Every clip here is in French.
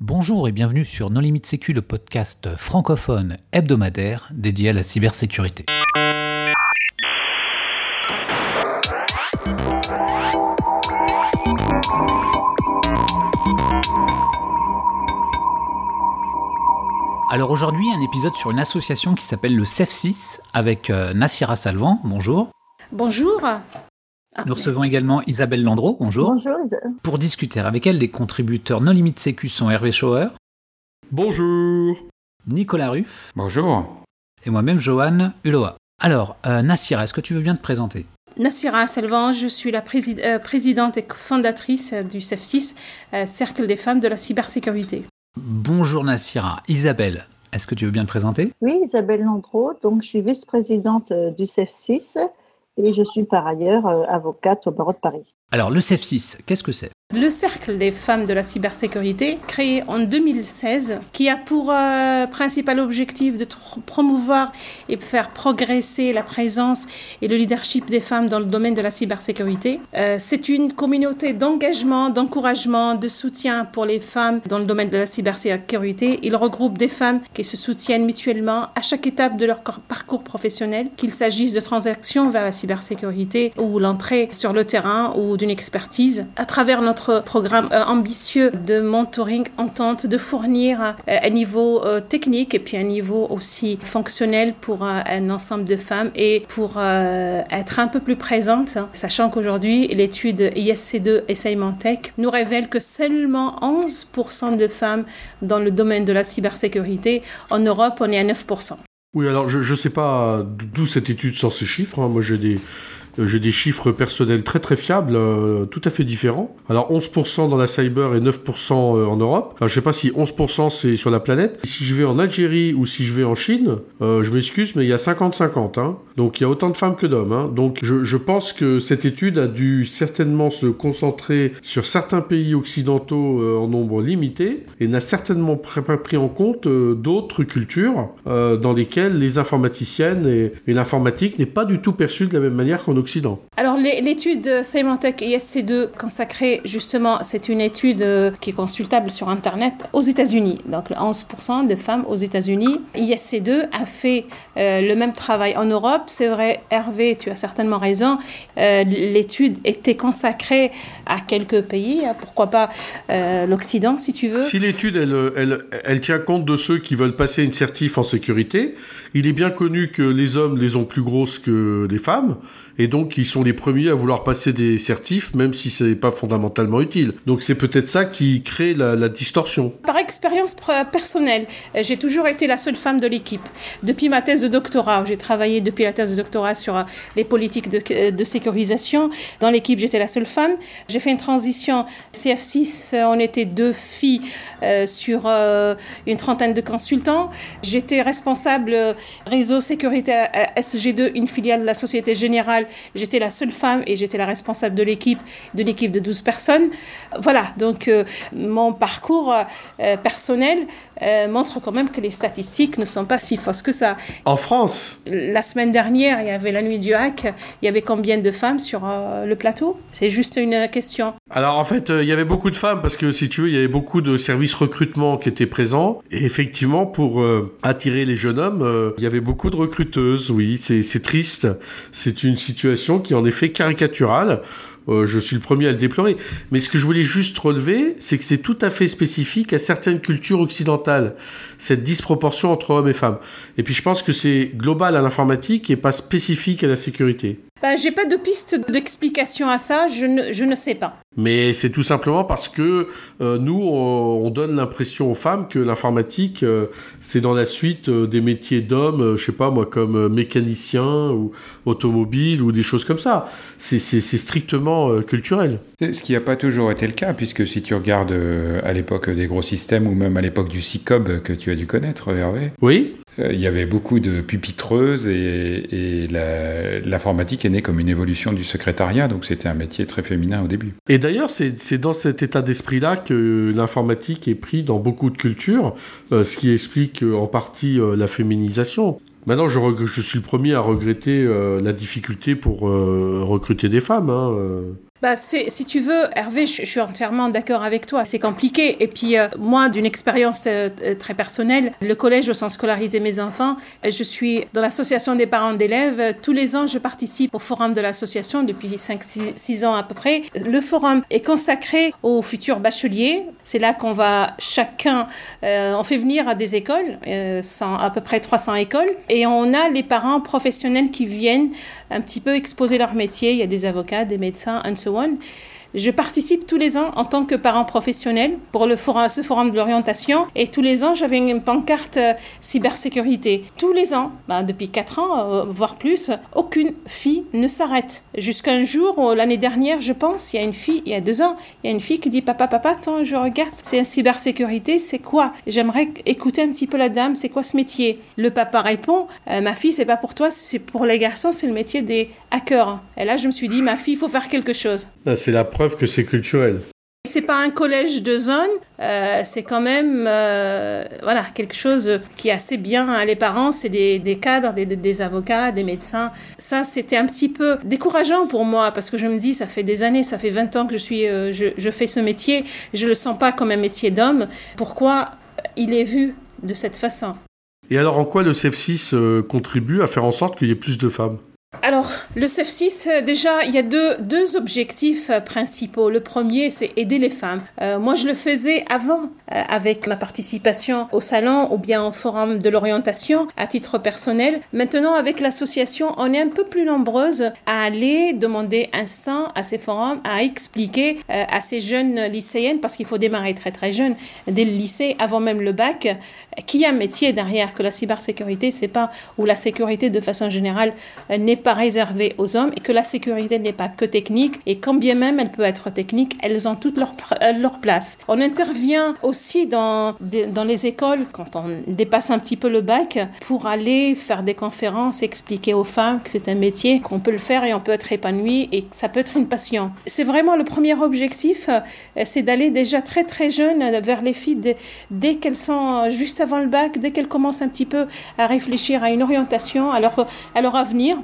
Bonjour et bienvenue sur Non Limite Sécu, le podcast francophone hebdomadaire dédié à la cybersécurité. Alors aujourd'hui, un épisode sur une association qui s'appelle le CEF6 avec euh, Nassira Salvan. Bonjour. Bonjour. Nous recevons également Isabelle Landreau. Bonjour. Bonjour. Pour discuter avec elle, les contributeurs Non Limite Sécu sont Hervé Schauer, Bonjour. Nicolas Ruff Bonjour. et moi-même Johan Uloa. Alors, euh, Nassira, est-ce que tu veux bien te présenter? Nassira Salvan, je suis la présid- euh, présidente et fondatrice du CEF6, euh, Cercle des femmes de la cybersécurité. Bonjour Nassira. Isabelle, est-ce que tu veux bien te présenter? Oui, Isabelle Landreau, donc je suis vice-présidente euh, du CEF6 et je suis par ailleurs euh, avocate au barreau de Paris. Alors, le CEF6, qu'est-ce que c'est? Le Cercle des femmes de la cybersécurité, créé en 2016, qui a pour euh, principal objectif de promouvoir et faire progresser la présence et le leadership des femmes dans le domaine de la cybersécurité. Euh, C'est une communauté d'engagement, d'encouragement, de soutien pour les femmes dans le domaine de la cybersécurité. Il regroupe des femmes qui se soutiennent mutuellement à chaque étape de leur parcours professionnel, qu'il s'agisse de transactions vers la cybersécurité ou l'entrée sur le terrain ou d'une expertise. À travers notre programme euh, ambitieux de mentoring, on tente de fournir euh, un niveau euh, technique et puis un niveau aussi fonctionnel pour un ensemble de femmes et pour être un peu plus présente, hein, sachant qu'aujourd'hui, l'étude ISC2 et Symantec nous révèle que seulement 11% de femmes dans le domaine de la cybersécurité. En Europe, on est à 9%. Oui, alors je ne sais pas d'où cette étude sort ces chiffres. hein. Moi, j'ai des, j'ai des chiffres personnels très très fiables, euh, tout à fait différents. Alors 11% dans la cyber et 9% euh, en Europe. Alors, je sais pas si 11% c'est sur la planète. Si je vais en Algérie ou si je vais en Chine, euh, je m'excuse, mais il y a 50-50. Hein. Donc il y a autant de femmes que d'hommes. Hein. Donc je, pense que cette étude a dû certainement se concentrer sur certains pays occidentaux euh, en nombre limité et n'a certainement pas pris en compte euh, d'autres cultures euh, dans lesquelles les informaticiennes et, l'informatique n'est pas du tout perçue de la même manière qu'en. Alors l'é- l'étude Symantec ISC2 consacrée justement, c'est une étude euh, qui est consultable sur Internet aux États-Unis. Donc 11% de femmes aux États-Unis. ISC2 a fait euh, le même travail en Europe. C'est vrai, Hervé, tu as certainement raison. Euh, L'étude était consacrée à quelques pays, hein, pourquoi pas euh, l'Occident si tu veux. Si l'étude, elle, elle, elle tient compte de ceux qui veulent passer une certif en sécurité, il est bien connu que les hommes les ont plus grosses que les femmes, et donc ils sont les premiers à vouloir passer des certifs, même si ce n'est pas fondamentalement utile. Donc c'est peut-être ça qui crée la, distorsion. Par expérience personnelle, euh, j'ai toujours été la seule femme de l'équipe. Depuis ma thèse de doctorat, j'ai travaillé depuis la thèse de doctorat sur euh, les politiques de, euh, de sécurisation, dans l'équipe j'étais la seule femme. J'ai fait une transition CF6, euh, on était deux filles sur une trentaine de consultants. J'étais responsable réseau sécurité à SG2, une filiale de la Société Générale. J'étais la seule femme et j'étais la responsable de l'équipe, de l'équipe de 12 personnes. Voilà, donc euh, mon parcours euh, personnel euh, montre quand même que les statistiques ne sont pas si fausses que ça. En France, La semaine dernière, il y avait la nuit du hack. Il y avait combien de femmes sur le plateau? C'est juste une question. Alors en fait, il y avait beaucoup de femmes parce que si tu veux, il y avait beaucoup de services recrutement qui étaient présents. Et effectivement, pour attirer les jeunes hommes, il y avait beaucoup de recruteuses. Oui, c'est triste. C'est une situation qui est en effet caricaturale. Euh, je suis le premier à le déplorer. Mais ce que je voulais juste relever, c'est que c'est tout à fait spécifique à certaines cultures occidentales, cette disproportion entre hommes et femmes. Et puis je pense que c'est global à l'informatique et pas spécifique à la sécurité. Ben, J'ai pas de piste d'explication à ça, je ne, je ne sais pas. Mais c'est tout simplement parce que euh, nous, on, on donne l'impression aux femmes que l'informatique, euh, c'est dans la suite euh, des métiers d'hommes, je sais pas moi, comme mécanicien ou automobile ou des choses comme ça. C'est strictement culturel. Ce qui n'a pas toujours été le cas, puisque si tu regardes à l'époque des gros systèmes ou même à l'époque du CICOB que tu as dû connaître, Hervé, Oui il y avait beaucoup de pupitreuses et, l'informatique est née comme une évolution du secrétariat, donc c'était un métier très féminin au début. Et d'ailleurs, c'est dans cet état d'esprit-là que l'informatique est pris dans beaucoup de cultures, euh, ce qui explique euh, en partie euh, la féminisation. Maintenant, je, suis le premier à regretter la difficulté pour recruter des femmes. hein. Bah, si tu veux, Hervé, je, suis entièrement d'accord avec toi. C'est compliqué. Et puis, euh, moi, d'une expérience euh, euh, très personnelle, le collège, au sens scolariser mes enfants, je suis dans l'association des parents d'élèves. Tous les ans, je participe au forum de l'association depuis 5-6 ans à peu près. Le forum est consacré aux futurs bacheliers. C'est là qu'on va chacun, on fait venir à des écoles, à peu près 300 écoles, et on a les parents professionnels qui viennent un petit peu exposer leur métier. Il y a des avocats, des médecins, and so on. Je participe tous les ans en tant que parent professionnel pour ce forum de l'orientation et tous les ans j'avais une pancarte euh, cybersécurité. Tous les ans, bah, depuis 4 ans, euh, voire plus, aucune fille ne s'arrête. Jusqu'à un jour, l'année dernière, je pense, il y a une fille, il y a deux ans, il y a une fille qui dit Papa, papa, attends, je regarde, c'est un cybersécurité, c'est quoi? J'aimerais écouter un petit peu la dame, c'est quoi ce métier? Le papa répond euh, Ma fille, c'est pas pour toi, c'est pour les garçons, c'est le métier des hackers. Et là, je me suis dit Ma fille, il faut faire quelque chose. C'est la que c'est culturel. C'est pas un collège de zone, euh, c'est quand même euh, voilà quelque chose qui est assez bien. Les parents, c'est des, des, cadres, des, des, avocats, des médecins. Ça, c'était un petit peu décourageant pour moi parce que je me dis, ça fait des années, ça fait 20 ans que je suis, euh, je, je, fais ce métier, je le sens pas comme un métier d'homme. Pourquoi il est vu de cette façon? Et alors, en quoi le CF6 contribue à faire en sorte qu'il y ait plus de femmes? Alors, le CEF6, euh, déjà, il y a deux, deux objectifs euh, principaux. Le premier, c'est aider les femmes. Euh, moi, je le faisais avant, avec ma participation au salon ou bien au forum de l'orientation à titre personnel. Maintenant, avec l'association, on est un peu plus nombreuses à aller demander instant à ces forums, à expliquer à ces jeunes lycéennes, parce qu'il faut démarrer très très jeune, dès le lycée, avant même le bac, qu'il y a un métier derrière, que la cybersécurité, c'est pas, ou la sécurité de façon générale, n'est pas réservée aux hommes et que la sécurité n'est pas que technique et quand bien même elle peut être technique, elles ont toutes leur, euh, leur place. On intervient aussi dans, dans les écoles quand on dépasse un petit peu le bac pour aller faire des conférences, expliquer aux femmes que c'est un métier, qu'on peut le faire et on peut être épanoui et que ça peut être une passion. C'est vraiment le premier objectif, euh, c'est d'aller déjà très très jeune vers les filles dès, dès qu'elles sont juste avant le bac, dès qu'elles commencent un petit peu à réfléchir à une orientation, à leur, à leur avenir.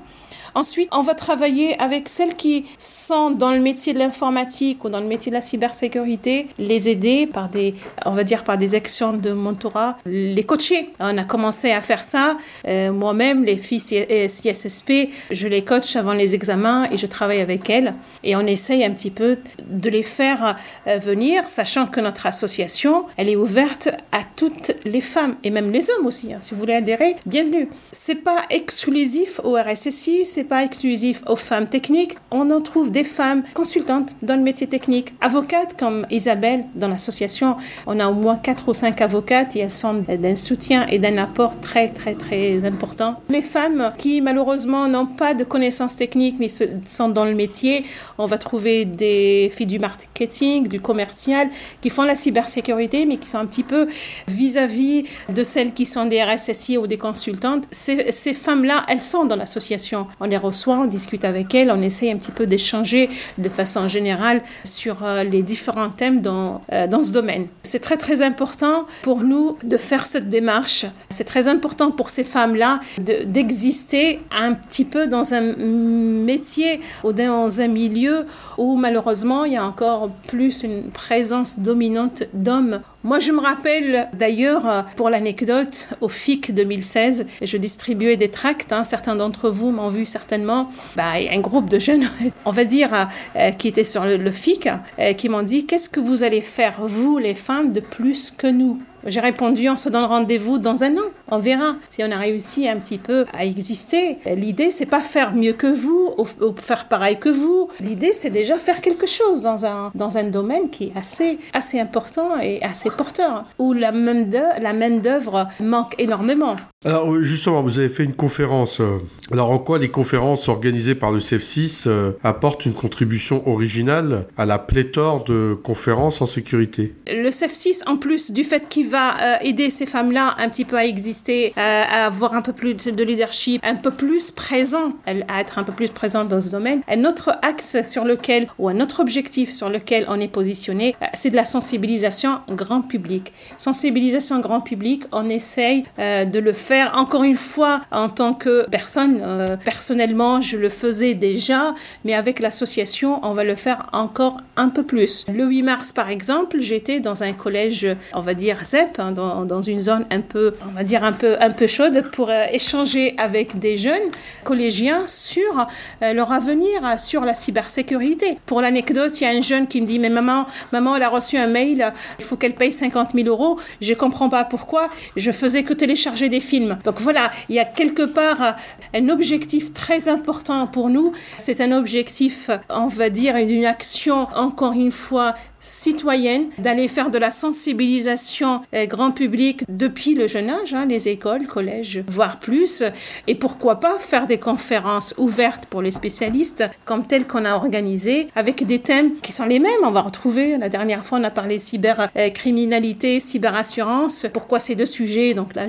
Ensuite, on va travailler avec celles qui sont dans le métier de l'informatique ou dans le métier de la cybersécurité, les aider par des, on va dire par des actions de mentorat, les coacher. On a commencé à faire ça. Euh, moi-même, les filles CSSP, euh, je les coach avant les examens et je travaille avec elles. Et on essaye un petit peu de les faire euh, venir, sachant que notre association, elle est ouverte à toutes les femmes et même les hommes aussi. Hein. Si vous voulez adhérer, bienvenue. C'est pas exclusif au RSSI, pas exclusif aux femmes techniques. On en trouve des femmes consultantes dans le métier technique, avocates comme Isabelle dans l'association. On a au moins quatre ou cinq avocates et elles sont d'un soutien et d'un apport très très très important. Les femmes qui malheureusement n'ont pas de connaissances techniques mais sont dans le métier, on va trouver des filles du marketing, du commercial qui font la cybersécurité mais qui sont un petit peu vis-à-vis de celles qui sont des RSSI ou des consultantes. Ces, femmes-là, elles sont dans l'association les reçoit, on discute avec elles, on essaye un petit peu d'échanger de façon générale sur euh, les différents thèmes dans, euh, dans ce domaine. C'est très très important pour nous de faire cette démarche. C'est très important pour ces femmes-là d'exister un petit peu dans un métier ou dans un milieu où malheureusement il y a encore plus une présence dominante d'hommes moi, je me rappelle d'ailleurs, euh, pour l'anecdote, au FIC 2016, je distribuais des tracts. Hein, certains d'entre vous m'ont vu certainement. Bah, un groupe de jeunes, on va dire, euh, euh, qui étaient sur le, FIC, qui m'ont dit Qu'est-ce que vous allez faire, vous, les femmes, de plus que nous? J'ai répondu, on se donne rendez-vous dans un an. On verra si on a réussi un petit peu à exister. L'idée, c'est pas faire mieux que vous ou, faire pareil que vous. L'idée, c'est déjà faire quelque chose dans un, dans un domaine qui est assez, assez important et assez porteur, où la main-d'œuvre manque énormément. Alors justement, vous avez fait une conférence. Euh, alors en quoi les conférences organisées par le CF6 euh, apportent une contribution originale à la pléthore de conférences en sécurité? Le CF6, en plus du fait qu'il va euh, aider ces femmes-là un petit peu à exister, à avoir un peu plus de leadership, un peu plus présent, à être un peu plus présente dans ce domaine, un autre axe sur lequel, ou un autre objectif sur lequel on est positionné, c'est de la sensibilisation grand public. Sensibilisation grand public, on essaye de le faire encore une fois en tant que personne. Euh, personnellement, je le faisais déjà, mais avec l'association, on va le faire encore un peu plus. Le 8 mars, par exemple, j'étais dans un collège, on va dire ZEP, hein, dans, dans, une zone un peu, on va dire un peu, un peu chaude, pour euh, échanger avec des jeunes collégiens sur euh, leur avenir, sur la cybersécurité. Pour l'anecdote, il y a un jeune qui me dit, mais maman, maman, elle a reçu un mail, il faut qu'elle paye 50 000 euros. Je comprends pas pourquoi. Je faisais que télécharger des films. Donc voilà, il y a quelque part un objectif très important pour nous. C'est un objectif, on va dire, d'une action, encore une fois, citoyenne, d'aller faire de la sensibilisation euh, grand public depuis le jeune âge, hein, les écoles, collèges, voire plus, et pourquoi pas faire des conférences ouvertes pour les spécialistes, comme telles qu'on a organisées, avec des thèmes qui sont les mêmes. On va retrouver, la dernière fois, on a parlé de cybercriminalité, cyberassurance, pourquoi ces deux sujets, donc là,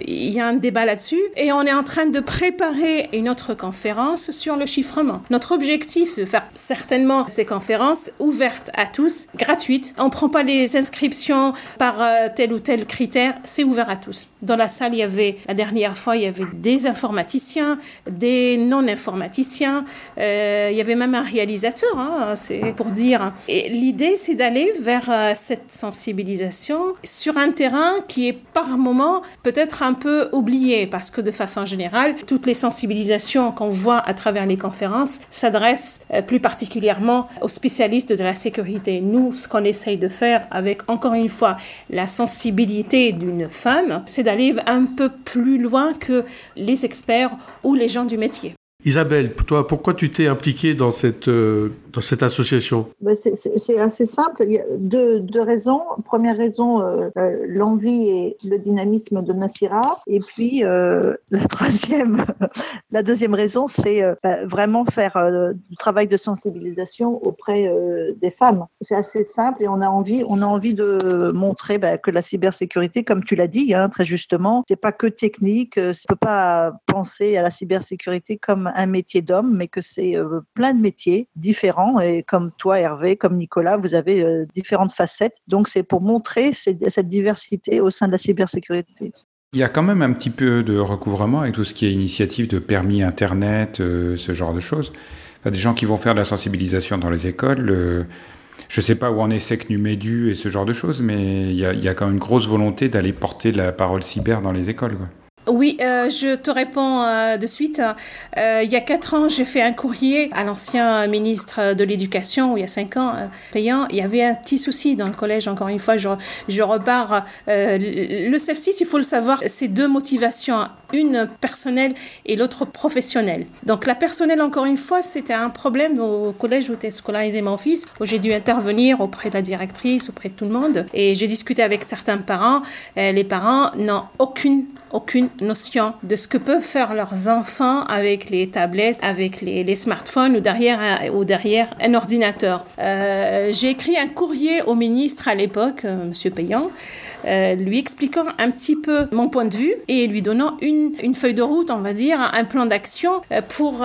il y a un débat là-dessus, et on est en train de préparer une autre conférence sur le chiffrement. Notre objectif, faire certainement ces conférences ouvertes à tous, gratuite. On ne prend pas les inscriptions par euh, tel ou tel critère, c'est ouvert à tous. Dans la salle, il y avait, la dernière fois, il y avait des informaticiens, des non-informaticiens, euh, il y avait même un réalisateur, hein, c'est pour dire. Et l'idée, c'est d'aller vers euh, cette sensibilisation sur un terrain qui est par moment peut-être un peu oublié, parce que de façon générale, toutes les sensibilisations qu'on voit à travers les conférences s'adressent plus particulièrement aux spécialistes de la sécurité nous, ce qu'on essaye de faire avec, encore une fois, la sensibilité d'une femme, c'est d'aller un peu plus loin que les experts ou les gens du métier. Isabelle, toi, pourquoi tu t'es impliquée dans cette, euh, dans cette association? Ben, C'est assez simple. Il y a deux, deux raisons. Première raison, euh, euh, l'envie et le dynamisme de Nassira. Et puis, la, troisième, la deuxième raison, c'est ben, vraiment faire du travail de sensibilisation auprès des femmes. C'est assez simple et on a envie, on a envie de montrer ben, que la cybersécurité, comme tu l'as dit hein, très justement, c'est pas que technique. On ne peut pas penser à la cybersécurité comme un métier d'homme, mais que c'est euh, plein de métiers différents. Et comme toi, Hervé, comme Nicolas, vous avez euh, différentes facettes. Donc, c'est pour montrer cette diversité au sein de la cybersécurité. Il y a quand même un petit peu de recouvrement avec tout ce qui est initiative de permis Internet, euh, ce genre de choses. des gens qui vont faire de la sensibilisation dans les écoles. je ne sais pas où en est Sec Numédu et ce genre de choses, mais il y, a, quand même une grosse volonté d'aller porter la parole cyber dans les écoles. Oui, euh, je te réponds euh, de suite. Euh, il y a quatre ans, j'ai fait un courrier à l'ancien ministre de l'Éducation, il y a cinq ans, payant. Il y avait un petit souci dans le collège, encore une fois, je, je repars. le CEF6, il faut le savoir, c'est deux motivations, une personnelle et l'autre professionnelle. Donc la personnelle, encore une fois, c'était un problème au collège où était scolarisé mon fils, où j'ai dû intervenir auprès de la directrice, auprès de tout le monde. Et j'ai discuté avec certains parents. les parents n'ont aucune aucune notion de ce que peuvent faire leurs enfants avec les tablettes, avec les, smartphones ou derrière un, ou derrière un ordinateur. Euh, j'ai écrit un courrier au ministre à l'époque. Euh, Monsieur Payan, euh, lui expliquant un petit peu mon point de vue et lui donnant une, une feuille de route, on va dire, un plan d'action pour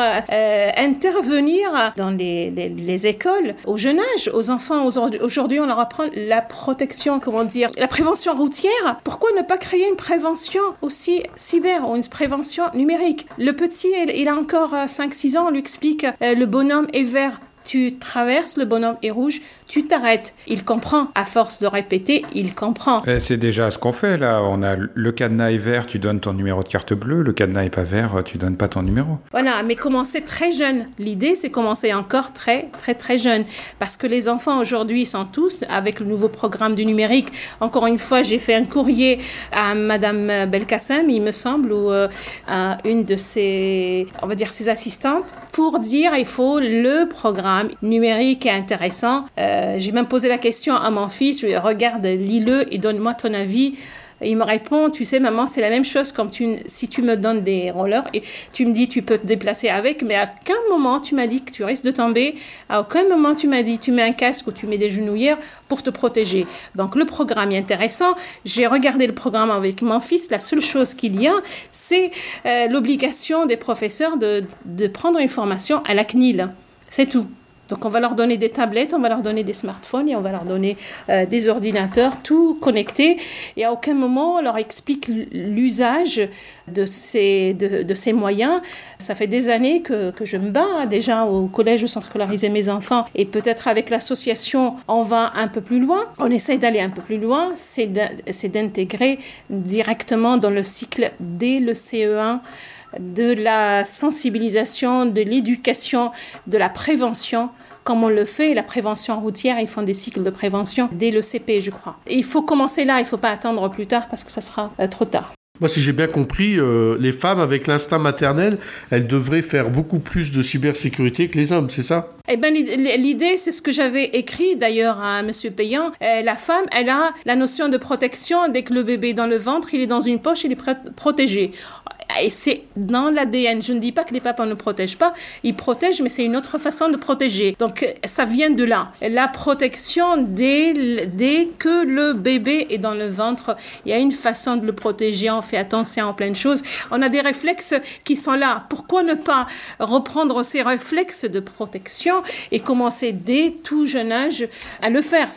intervenir dans les, les, les, écoles au jeune âge, aux enfants. Aujourd'hui, on leur apprend la protection, comment dire, la prévention routière. Pourquoi ne pas créer une prévention aussi cyber ou une prévention numérique? Le petit, il, a encore 5-6 euh, ans, on lui explique euh, le bonhomme est vert. Tu traverses, le bonhomme est rouge, tu t'arrêtes. Il comprend. À force de répéter, il comprend. Eh, c'est déjà ce qu'on fait là. On a le cadenas est vert, tu donnes ton numéro de carte bleue. Le cadenas est pas vert, tu donnes pas ton numéro. Voilà, mais commencer très jeune. L'idée, c'est commencer encore très, très, très jeune. Parce que les enfants aujourd'hui sont tous avec le nouveau programme du numérique. Encore une fois, j'ai fait un courrier à Madame Belkacem, il me semble, ou euh, à une de ses, on va dire, ses assistantes, pour dire il faut le programme numérique est intéressant. Euh, euh, j'ai même posé la question à mon fils, je lui regarde, lis-le et donne-moi ton avis. il me répond, tu sais, maman, c'est la même chose comme tu, si tu me donnes des rollers et tu me dis, tu peux te déplacer avec, mais à aucun moment tu m'as dit que tu risques de tomber, à aucun moment tu m'as dit, tu mets un casque ou tu mets des genouillères pour te protéger. Donc le programme est intéressant. J'ai regardé le programme avec mon fils. La seule chose qu'il y a, c'est euh, l'obligation des professeurs de, de prendre une formation à la CNIL. C'est tout. Donc on va leur donner des tablettes, on va leur donner des smartphones et on va leur donner euh, des ordinateurs, tout connecté. Et à aucun moment on leur explique l'usage de ces, de, ces moyens. Ça fait des années que, que je me bats hein, déjà au collège sans scolariser mes enfants. Et peut-être avec l'association, on va un peu plus loin. On essaie d'aller un peu plus loin. C'est d'intégrer directement dans le cycle dès le CE1 de la sensibilisation, de l'éducation, de la prévention comme on le fait, la prévention routière, ils font des cycles de prévention dès le CP, je crois. il faut commencer là, il ne faut pas attendre plus tard parce que ça sera euh, trop tard. Moi, si j'ai bien compris, euh, les femmes avec l'instinct maternel, elles devraient faire beaucoup plus de cybersécurité que les hommes, c'est ça? Eh ben, l'idée, c'est ce que j'avais écrit d'ailleurs à Monsieur Payan. Euh, la femme, elle a la notion de protection. Dès que le bébé est dans le ventre, il est dans une poche, il est protégé. Et c'est dans l'ADN. Je ne dis pas que les papas ne protègent pas. Ils protègent, mais c'est une autre façon de protéger. Donc, ça vient de là. La protection dès, dès que le bébé est dans le ventre, il y a une façon de le protéger. On fait attention à plein de choses. On a des réflexes qui sont là. Pourquoi ne pas reprendre ces réflexes de protection et commencer dès tout jeune âge à le faire?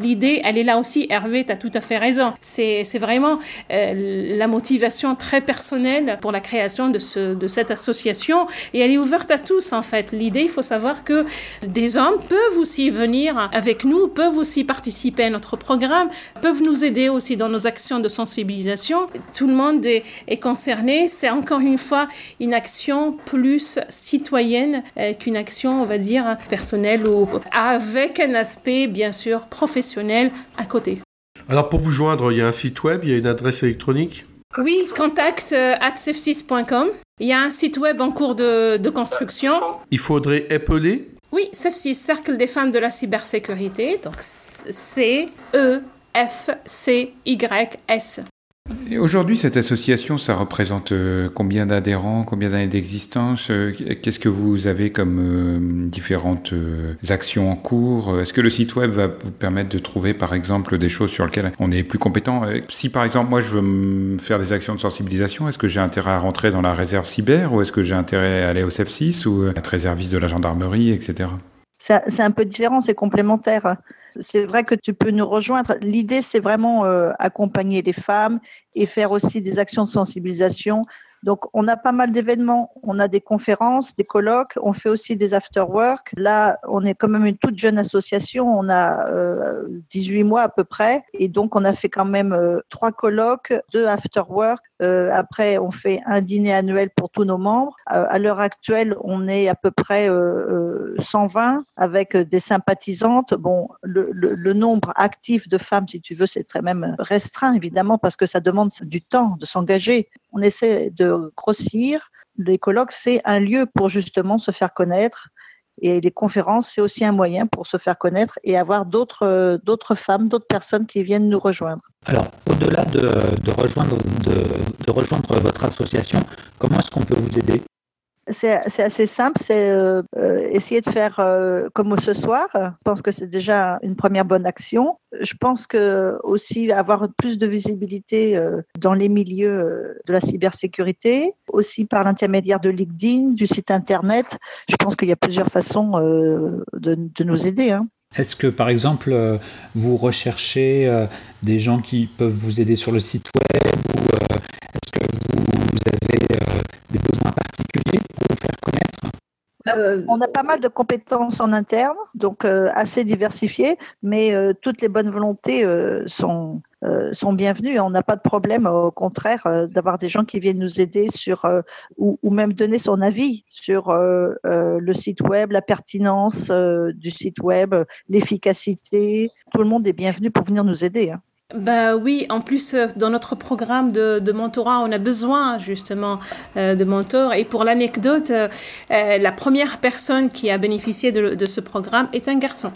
L'idée, elle est là aussi. Hervé, tu as tout à fait raison. C'est vraiment euh, la motivation très personnelle pour la création de, ce, de cette association et elle est ouverte à tous en fait. L'idée, il faut savoir que des hommes peuvent aussi venir avec nous, peuvent aussi participer à notre programme, peuvent nous aider aussi dans nos actions de sensibilisation. Tout le monde est, est concerné. C'est encore une fois une action plus citoyenne euh, qu'une action, on va dire, personnelle ou avec un aspect bien sûr professionnel à côté. Alors pour vous joindre, il y a un site web, il y a une adresse électronique? Oui, contact euh, at Il y a un site web en cours de, construction. Il faudrait appeler Oui, CEF6, Cercle des femmes de la cybersécurité. Donc C-E-F-C-Y-S. Aujourd'hui, cette association, ça représente euh, combien d'adhérents, combien d'années d'existence euh, Qu'est-ce que vous avez comme euh, différentes actions en cours? Est-ce que le site web va vous permettre de trouver, par exemple, des choses sur lesquelles on est plus compétent? Si, par exemple, moi, je veux faire des actions de sensibilisation, est-ce que j'ai intérêt à rentrer dans la réserve cyber ou est-ce que j'ai intérêt à aller au CEF6 ou être réserviste de la gendarmerie, etc. C'est un peu différent, c'est complémentaire. C'est vrai que tu peux nous rejoindre. L'idée, c'est vraiment euh, accompagner les femmes et faire aussi des actions de sensibilisation donc, on a pas mal d'événements. On a des conférences, des colloques. On fait aussi des after-work. Là, on est quand même une toute jeune association. On a 18 euh, mois à peu près. Et donc, on a fait quand même euh, trois colloques, deux after-work. Euh, après, on fait un dîner annuel pour tous nos membres. à l'heure actuelle, on est à peu près 120 avec des sympathisantes. Bon, le, le, nombre actif de femmes, si tu veux, c'est très même restreint, évidemment, parce que ça demande du temps de s'engager. On essaie de grossir. Les colloques, c'est un lieu pour justement se faire connaître. Et les conférences, c'est aussi un moyen pour se faire connaître et avoir d'autres, d'autres femmes, d'autres personnes qui viennent nous rejoindre. Alors, au-delà de, rejoindre, de rejoindre votre association, comment est-ce qu'on peut vous aider? C'est assez simple, c'est euh, euh, essayer de faire euh, comme ce soir. Je pense que c'est déjà une première bonne action. Je pense que aussi avoir plus de visibilité dans les milieux de la cybersécurité, aussi par l'intermédiaire de LinkedIn, du site internet. Je pense qu'il y a plusieurs façons de, nous aider. Hein. Est-ce que, par exemple, vous recherchez des gens qui peuvent vous aider sur le site web ou est-ce que vous avez des besoins particuliers? Euh, on a pas mal de compétences en interne, donc euh, assez diversifiées, mais euh, toutes les bonnes volontés sont, sont bienvenues. On n'a pas de problème, au contraire, d'avoir des gens qui viennent nous aider sur, ou, même donner son avis sur le site web, la pertinence du site web, l'efficacité. Tout le monde est bienvenu pour venir nous aider. Hein. Bah oui, en plus, euh, dans notre programme de, mentorat, on a besoin justement euh, de mentors. Et pour l'anecdote, euh, la première personne qui a bénéficié de ce programme est un garçon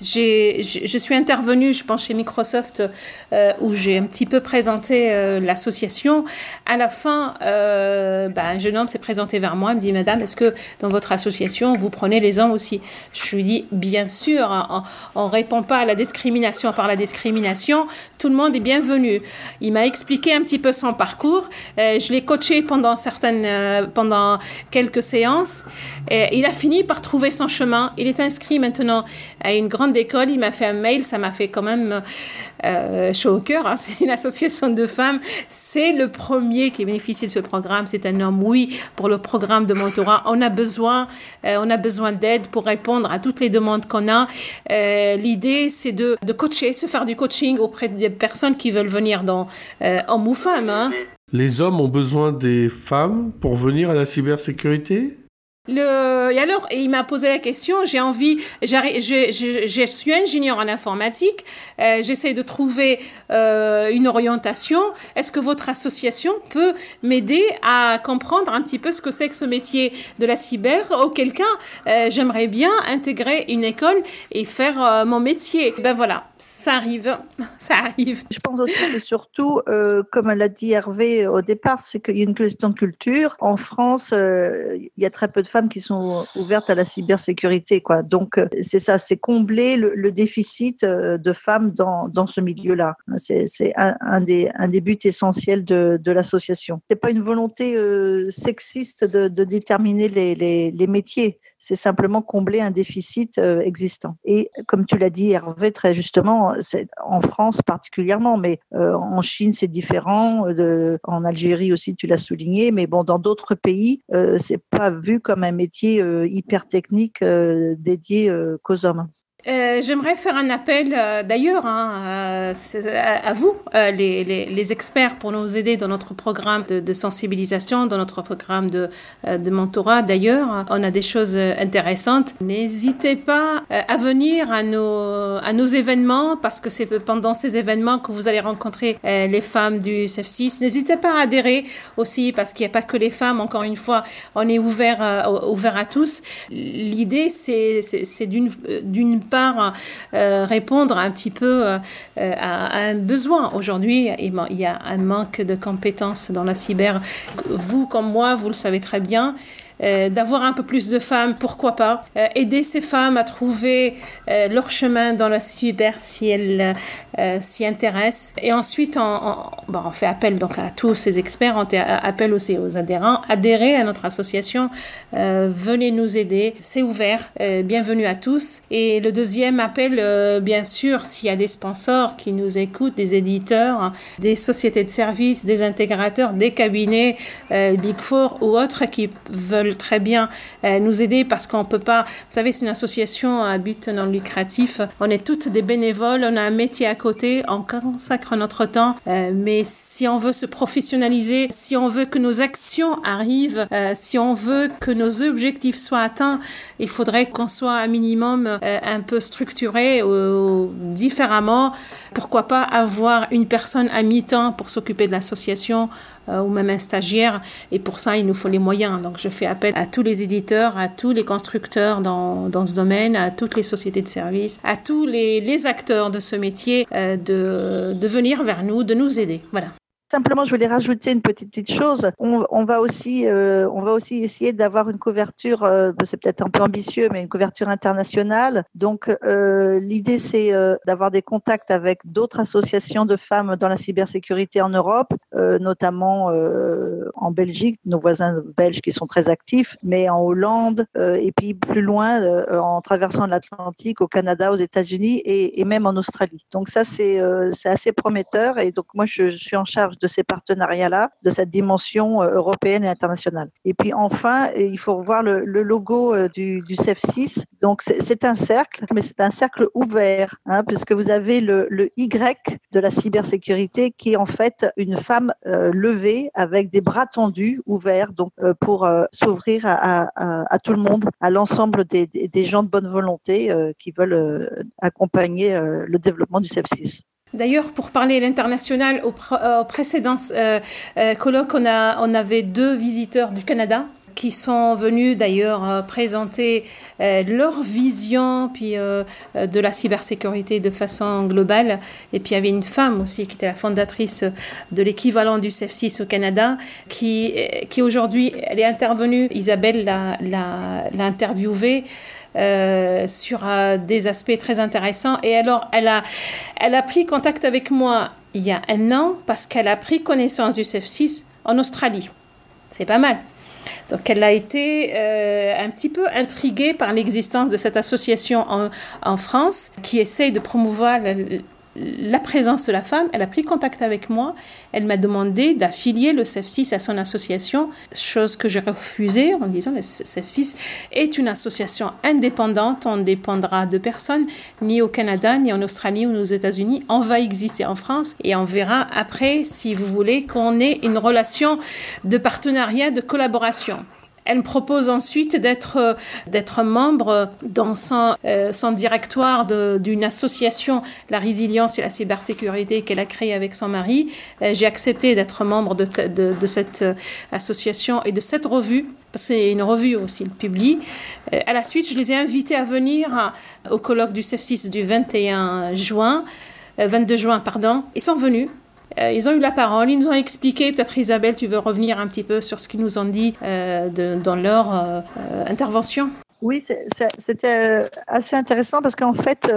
je suis intervenue, je pense, chez Microsoft, euh, où j'ai un petit peu présenté euh, l'association. À la fin, euh, ben, un jeune homme s'est présenté vers moi, il me dit, Madame, est-ce que dans votre association, vous prenez les hommes aussi? Je lui dis, bien sûr, on ne répond pas à la discrimination par la discrimination. tout le monde est bienvenu. Il m'a expliqué un petit peu son parcours. Je l'ai coaché pendant certaines, pendant quelques séances. Il a fini par trouver son chemin. Il est inscrit maintenant à une grande école. Il m'a fait un mail. Ça m'a fait quand même euh, chaud au cœur. Hein. C'est une association de femmes. C'est le premier qui bénéficie de ce programme. C'est un homme, oui, pour le programme de mentorat. On a besoin, on a besoin d'aide pour répondre à toutes les demandes qu'on a. L'idée, c'est de, de coacher, se faire du coaching auprès des personnes qui veulent venir dans euh, hommes ou femmes. Hein. Les hommes ont besoin des femmes pour venir à la cybersécurité? Et alors, il m'a posé la question, j'ai envie, je, suis ingénieur en informatique, euh, j'essaie de trouver euh, une orientation. Est-ce que votre association peut m'aider à comprendre un petit peu ce que c'est que ce métier de la cyber? Auquel cas, euh, j'aimerais bien intégrer une école et faire mon métier. Ben voilà, ça arrive, ça arrive. Je pense aussi c'est surtout, comme l'a dit Hervé au départ, c'est qu'il y a une question de culture. En France, il y a très peu de femmes qui sont ouvertes à la cybersécurité. Quoi. Donc, euh, c'est ça, c'est combler le, déficit euh, de femmes dans, dans ce milieu-là. C'est, un, des, un des buts essentiels de, de l'association. C'est pas une volonté euh, sexiste de, de déterminer les, les métiers c'est simplement combler un déficit existant. Et comme tu l'as dit, Hervé, très justement, en France particulièrement, mais en Chine c'est différent, en Algérie aussi tu l'as souligné, mais bon, dans d'autres pays, euh, c'est pas vu comme un métier euh, hyper technique euh, dédié euh, qu'aux hommes. Euh, j'aimerais faire un appel euh, d'ailleurs hein, à, vous, euh, les, experts, pour nous aider dans notre programme de, sensibilisation, dans notre programme de, mentorat. D'ailleurs, on a des choses intéressantes. N'hésitez pas à venir à nos, événements parce que c'est pendant ces événements que vous allez rencontrer les femmes du CEF6. N'hésitez pas à adhérer aussi parce qu'il n'y a pas que les femmes. Encore une fois, on est ouvert à tous. L'idée, c'est d'une euh, répondre un petit peu euh, à, un besoin. Aujourd'hui, il y a un manque de compétences dans la cyber. Vous, comme moi, vous le savez très bien. Euh, d'avoir un peu plus de femmes, pourquoi pas. Euh, aider ces femmes à trouver euh, leur chemin dans la cyber si elles s'y intéressent. Et ensuite, on, fait appel donc à tous ces experts, on fait appel aussi aux adhérents. Adhérez à notre association, venez nous aider, c'est ouvert, bienvenue à tous. Et le deuxième appel, bien sûr, s'il y a des sponsors qui nous écoutent, des éditeurs, des sociétés de services, des intégrateurs, des cabinets, Big Four ou autres qui veulent très bien euh, nous aider parce qu'on peut pas. Vous savez, c'est une association à but non lucratif. On est toutes des bénévoles, on a un métier à côté, on consacre notre temps. Euh, mais si on veut se professionnaliser, si on veut que nos actions arrivent, euh, si on veut que nos objectifs soient atteints, il faudrait qu'on soit un minimum un peu structuré ou différemment. Pourquoi pas avoir une personne à mi-temps pour s'occuper de l'association euh, ou même un stagiaire. Et pour ça, il nous faut les moyens. Donc, je fais appel à tous les éditeurs, à tous les constructeurs dans, dans ce domaine, à toutes les sociétés de services, à tous les, les acteurs de ce métier euh, de, de venir vers nous, de nous aider. Voilà. Simplement, je voulais rajouter une petite, petite chose. On, va aussi, euh, on va aussi essayer d'avoir une couverture. Euh, c'est peut-être un peu ambitieux, mais une couverture internationale. Donc, euh, l'idée, c'est d'avoir des contacts avec d'autres associations de femmes dans la cybersécurité en Europe, notamment en Belgique, nos voisins belges qui sont très actifs, mais en Hollande et puis plus loin, en traversant l'Atlantique, au Canada, aux États-Unis et, même en Australie. Donc ça, c'est c'est assez prometteur. Et donc moi, je suis en charge de ces partenariats-là, de cette dimension euh, européenne et internationale. Et puis enfin, il faut revoir le, logo euh, du, du CEF6. Donc c'est un cercle, mais c'est un cercle ouvert, hein, puisque vous avez le, Y de la cybersécurité qui est en fait une femme euh, levée avec des bras tendus, ouverts, donc euh, pour euh, s'ouvrir à, tout le monde, à l'ensemble des, des, gens de bonne volonté euh, qui veulent accompagner le développement du CEF6. D'ailleurs, pour parler l'international, au, euh, précédent euh, euh, colloque, on, avait deux visiteurs du Canada qui sont venus d'ailleurs présenter leur vision puis de la cybersécurité de façon globale. Et puis il y avait une femme aussi qui était la fondatrice de l'équivalent du CEF6 au Canada qui qui aujourd'hui elle est intervenue. Isabelle l'a l'a interviewée sur des aspects très intéressants. Et alors, elle a, elle a pris contact avec moi il y a un an parce qu'elle a pris connaissance du CF6 en Australie. C'est pas mal. Donc elle a été euh, un petit peu intriguée par l'existence de cette association en, en, France qui essaye de promouvoir la présence de la femme, elle a pris contact avec moi. Elle m'a demandé d'affilier le CEF6 à son association, chose que j'ai refusée en disant le CEF6 est une association indépendante, on ne dépendra de personne, ni au Canada, ni en Australie ou aux États-Unis. On va exister en France et on verra après, si vous voulez, qu'on ait une relation de partenariat, de collaboration. Elle me propose ensuite d'être euh, membre dans son, euh, directoire d'une association, la résilience et la cybersécurité qu'elle a créée avec son mari. Euh, j'ai accepté d'être membre de, cette association et de cette revue. C'est une revue aussi, le publie. à la suite, je les ai invités à venir au colloque du CEF6 du 21 juin, 22 juin, pardon. Ils sont venus. Euh, ils ont eu la parole, ils nous ont expliqué, peut-être Isabelle, tu veux revenir un petit peu sur ce qu'ils nous ont dit euh, dans leur euh, intervention oui, c'était assez intéressant parce qu'en fait,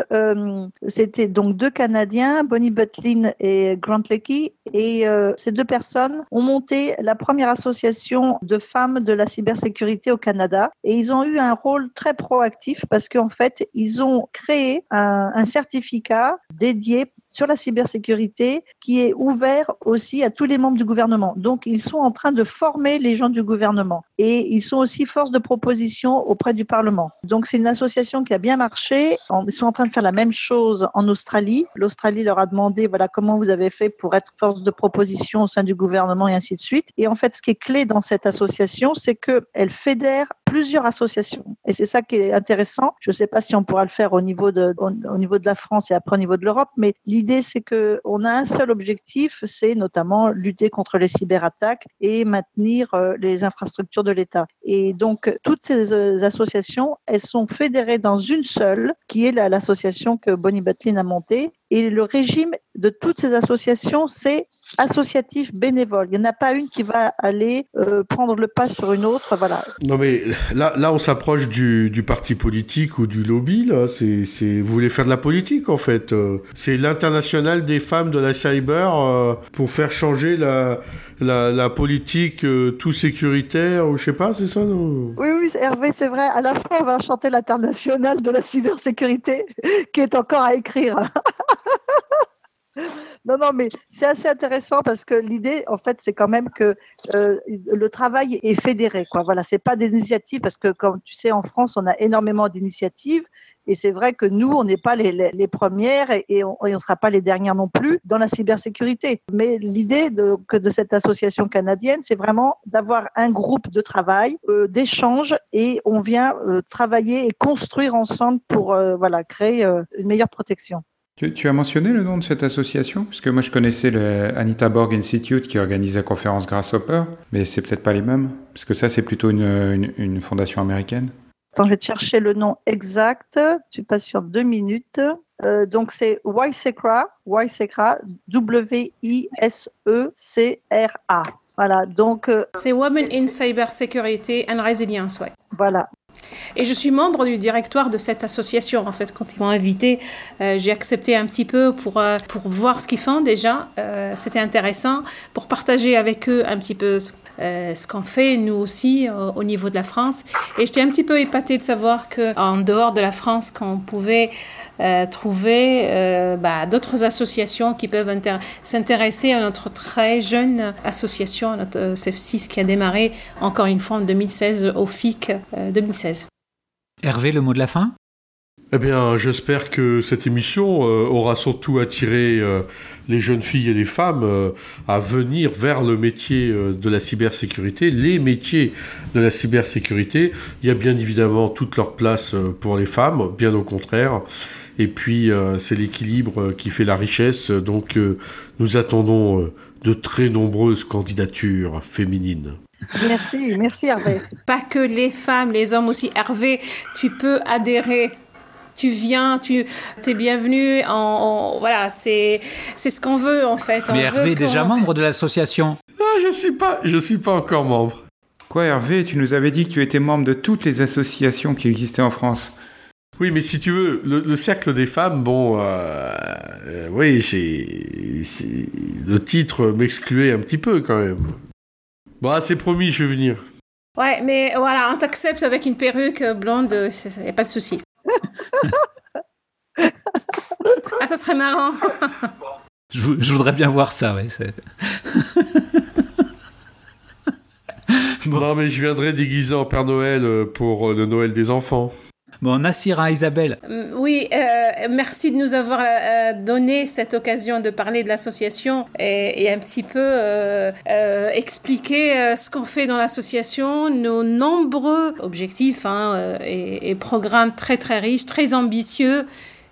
c'était donc deux Canadiens, Bonnie Butlin et Grant Leckie, et ces deux personnes ont monté la première association de femmes de la cybersécurité au Canada. Et ils ont eu un rôle très proactif parce qu'en fait, ils ont créé un, un certificat dédié sur la cybersécurité qui est ouvert aussi à tous les membres du gouvernement. Donc, ils sont en train de former les gens du gouvernement et ils sont aussi force de proposition auprès du Parlement. Donc, c'est une association qui a bien marché. Ils sont en train de faire la même chose en Australie. L'Australie leur a demandé, voilà, comment vous avez fait pour être force de proposition au sein du gouvernement et ainsi de suite. Et en fait, ce qui est clé dans cette association, c'est qu'elle fédère plusieurs associations. Et c'est ça qui est intéressant. Je ne sais pas si on pourra le faire au niveau de, au, niveau de la France et après au niveau de l'Europe, mais l'idée, c'est qu'on a un seul objectif, c'est notamment lutter contre les cyberattaques et maintenir euh, les infrastructures de l'État. Et donc, toutes ces euh, associations, elles sont fédérées dans une seule, qui est l'association que Bonnie Butlin a montée, et le régime de toutes ces associations, c'est associatif bénévole. Il n'y en a pas une qui va aller euh, prendre le pas sur une autre. Voilà. Non, mais là, là on s'approche du, du, parti politique ou du lobby. Là. C'est, c'est... Vous voulez faire de la politique, en fait. Euh. C'est l'international des femmes de la cyber euh, pour faire changer la, la, la politique tout sécuritaire, ou je sais pas, c'est ça non? Oui, oui, Hervé, c'est vrai. À la fois, on va chanter l'international de la cybersécurité qui est encore à écrire. Non, non, mais c'est assez intéressant parce que l'idée, en fait, c'est quand même que euh, le travail est fédéré. Quoi. Voilà, c'est pas des initiatives parce que, comme tu sais, en France, on a énormément d'initiatives. Et c'est vrai que nous, on n'est pas les, premières et, on ne sera pas les dernières non plus dans la cybersécurité. Mais l'idée de, cette association canadienne, c'est vraiment d'avoir un groupe de travail, euh, d'échange, et on vient euh, travailler et construire ensemble pour voilà, créer une meilleure protection. Tu, as mentionné le nom de cette association? Parce que moi, je connaissais le Anita Borg Institute qui organise la conférence Grasshopper, mais c'est peut-être pas les mêmes. Parce que ça, c'est plutôt une, une, fondation américaine. Attends, je vais te chercher le nom exact. Tu passes sur deux minutes. Euh, donc, c'est WISECRA, WISECRA, W-I-S-E-C-R-A. Voilà, donc. Euh, c'est Women in Cyber Security and Resilience, ouais. Voilà. Et je suis membre du directoire de cette association. En fait, quand ils m'ont invité, euh, j'ai accepté un petit peu pour, euh, pour voir ce qu'ils font déjà. Euh, c'était intéressant pour partager avec eux un petit peu ce, ce qu'on fait, nous aussi, au niveau de la France. Et j'étais un petit peu épatée de savoir qu'en dehors de la France, qu'on pouvait trouver bah, d'autres associations qui peuvent s'intéresser à notre très jeune association, notre CF6 qui a démarré encore une fois en 2016 au FIC 2016. Hervé, le mot de la fin? Eh bien, j'espère que cette émission euh, aura surtout attiré euh, les jeunes filles et les femmes euh, à venir vers le métier de la cybersécurité, les métiers de la cybersécurité. Il y a bien évidemment toute leur place pour les femmes, bien au contraire. Et puis, c'est l'équilibre qui fait la richesse. Donc, nous attendons de très nombreuses candidatures féminines. Merci, merci Hervé. Pas que les femmes, les hommes aussi. Hervé, tu peux adhérer. Tu viens, tu es bienvenu. En, voilà, c'est c'est ce qu'on veut en fait. Mais Hervé est déjà membre de l'association. Ah, je suis pas, je suis pas encore membre. Quoi, Hervé Tu nous avais dit que tu étais membre de toutes les associations qui existaient en France. Oui, mais si tu veux, le, cercle des femmes, bon, euh, euh, oui, c'est, le titre m'excluait un petit peu quand même. Bon, c'est promis, je vais venir. Ouais, mais voilà, on t'accepte avec une perruque blonde, il n'y a pas de souci. ah, ça serait marrant. je, voudrais bien voir ça, oui. Non, mais je viendrai déguisé en Père Noël euh, pour le Noël des enfants. Bon, Nassira, Isabelle. Euh, oui, euh, merci de nous avoir euh, donné cette occasion de parler de l'association et, un petit peu expliquer ce qu'on fait dans l'association, nos nombreux objectifs hein, et, et, programmes très très riches, très ambitieux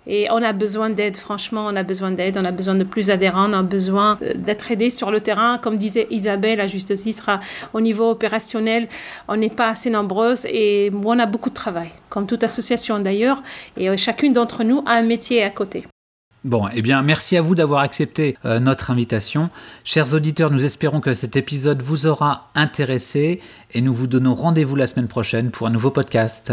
et on a besoin d'aide, franchement, on a besoin d'aide, on a besoin de plus adhérents, on a besoin euh, d'être aidé sur le terrain. Comme disait Isabelle à juste titre, au niveau opérationnel, on n'est pas assez nombreuses et on a beaucoup de travail, comme toute association d'ailleurs, et euh, chacune d'entre nous a un métier à côté. Bon, eh bien, merci à vous d'avoir accepté euh, notre invitation. Chers auditeurs, nous espérons que cet épisode vous aura intéressé et nous vous donnons rendez-vous la semaine prochaine pour un nouveau podcast.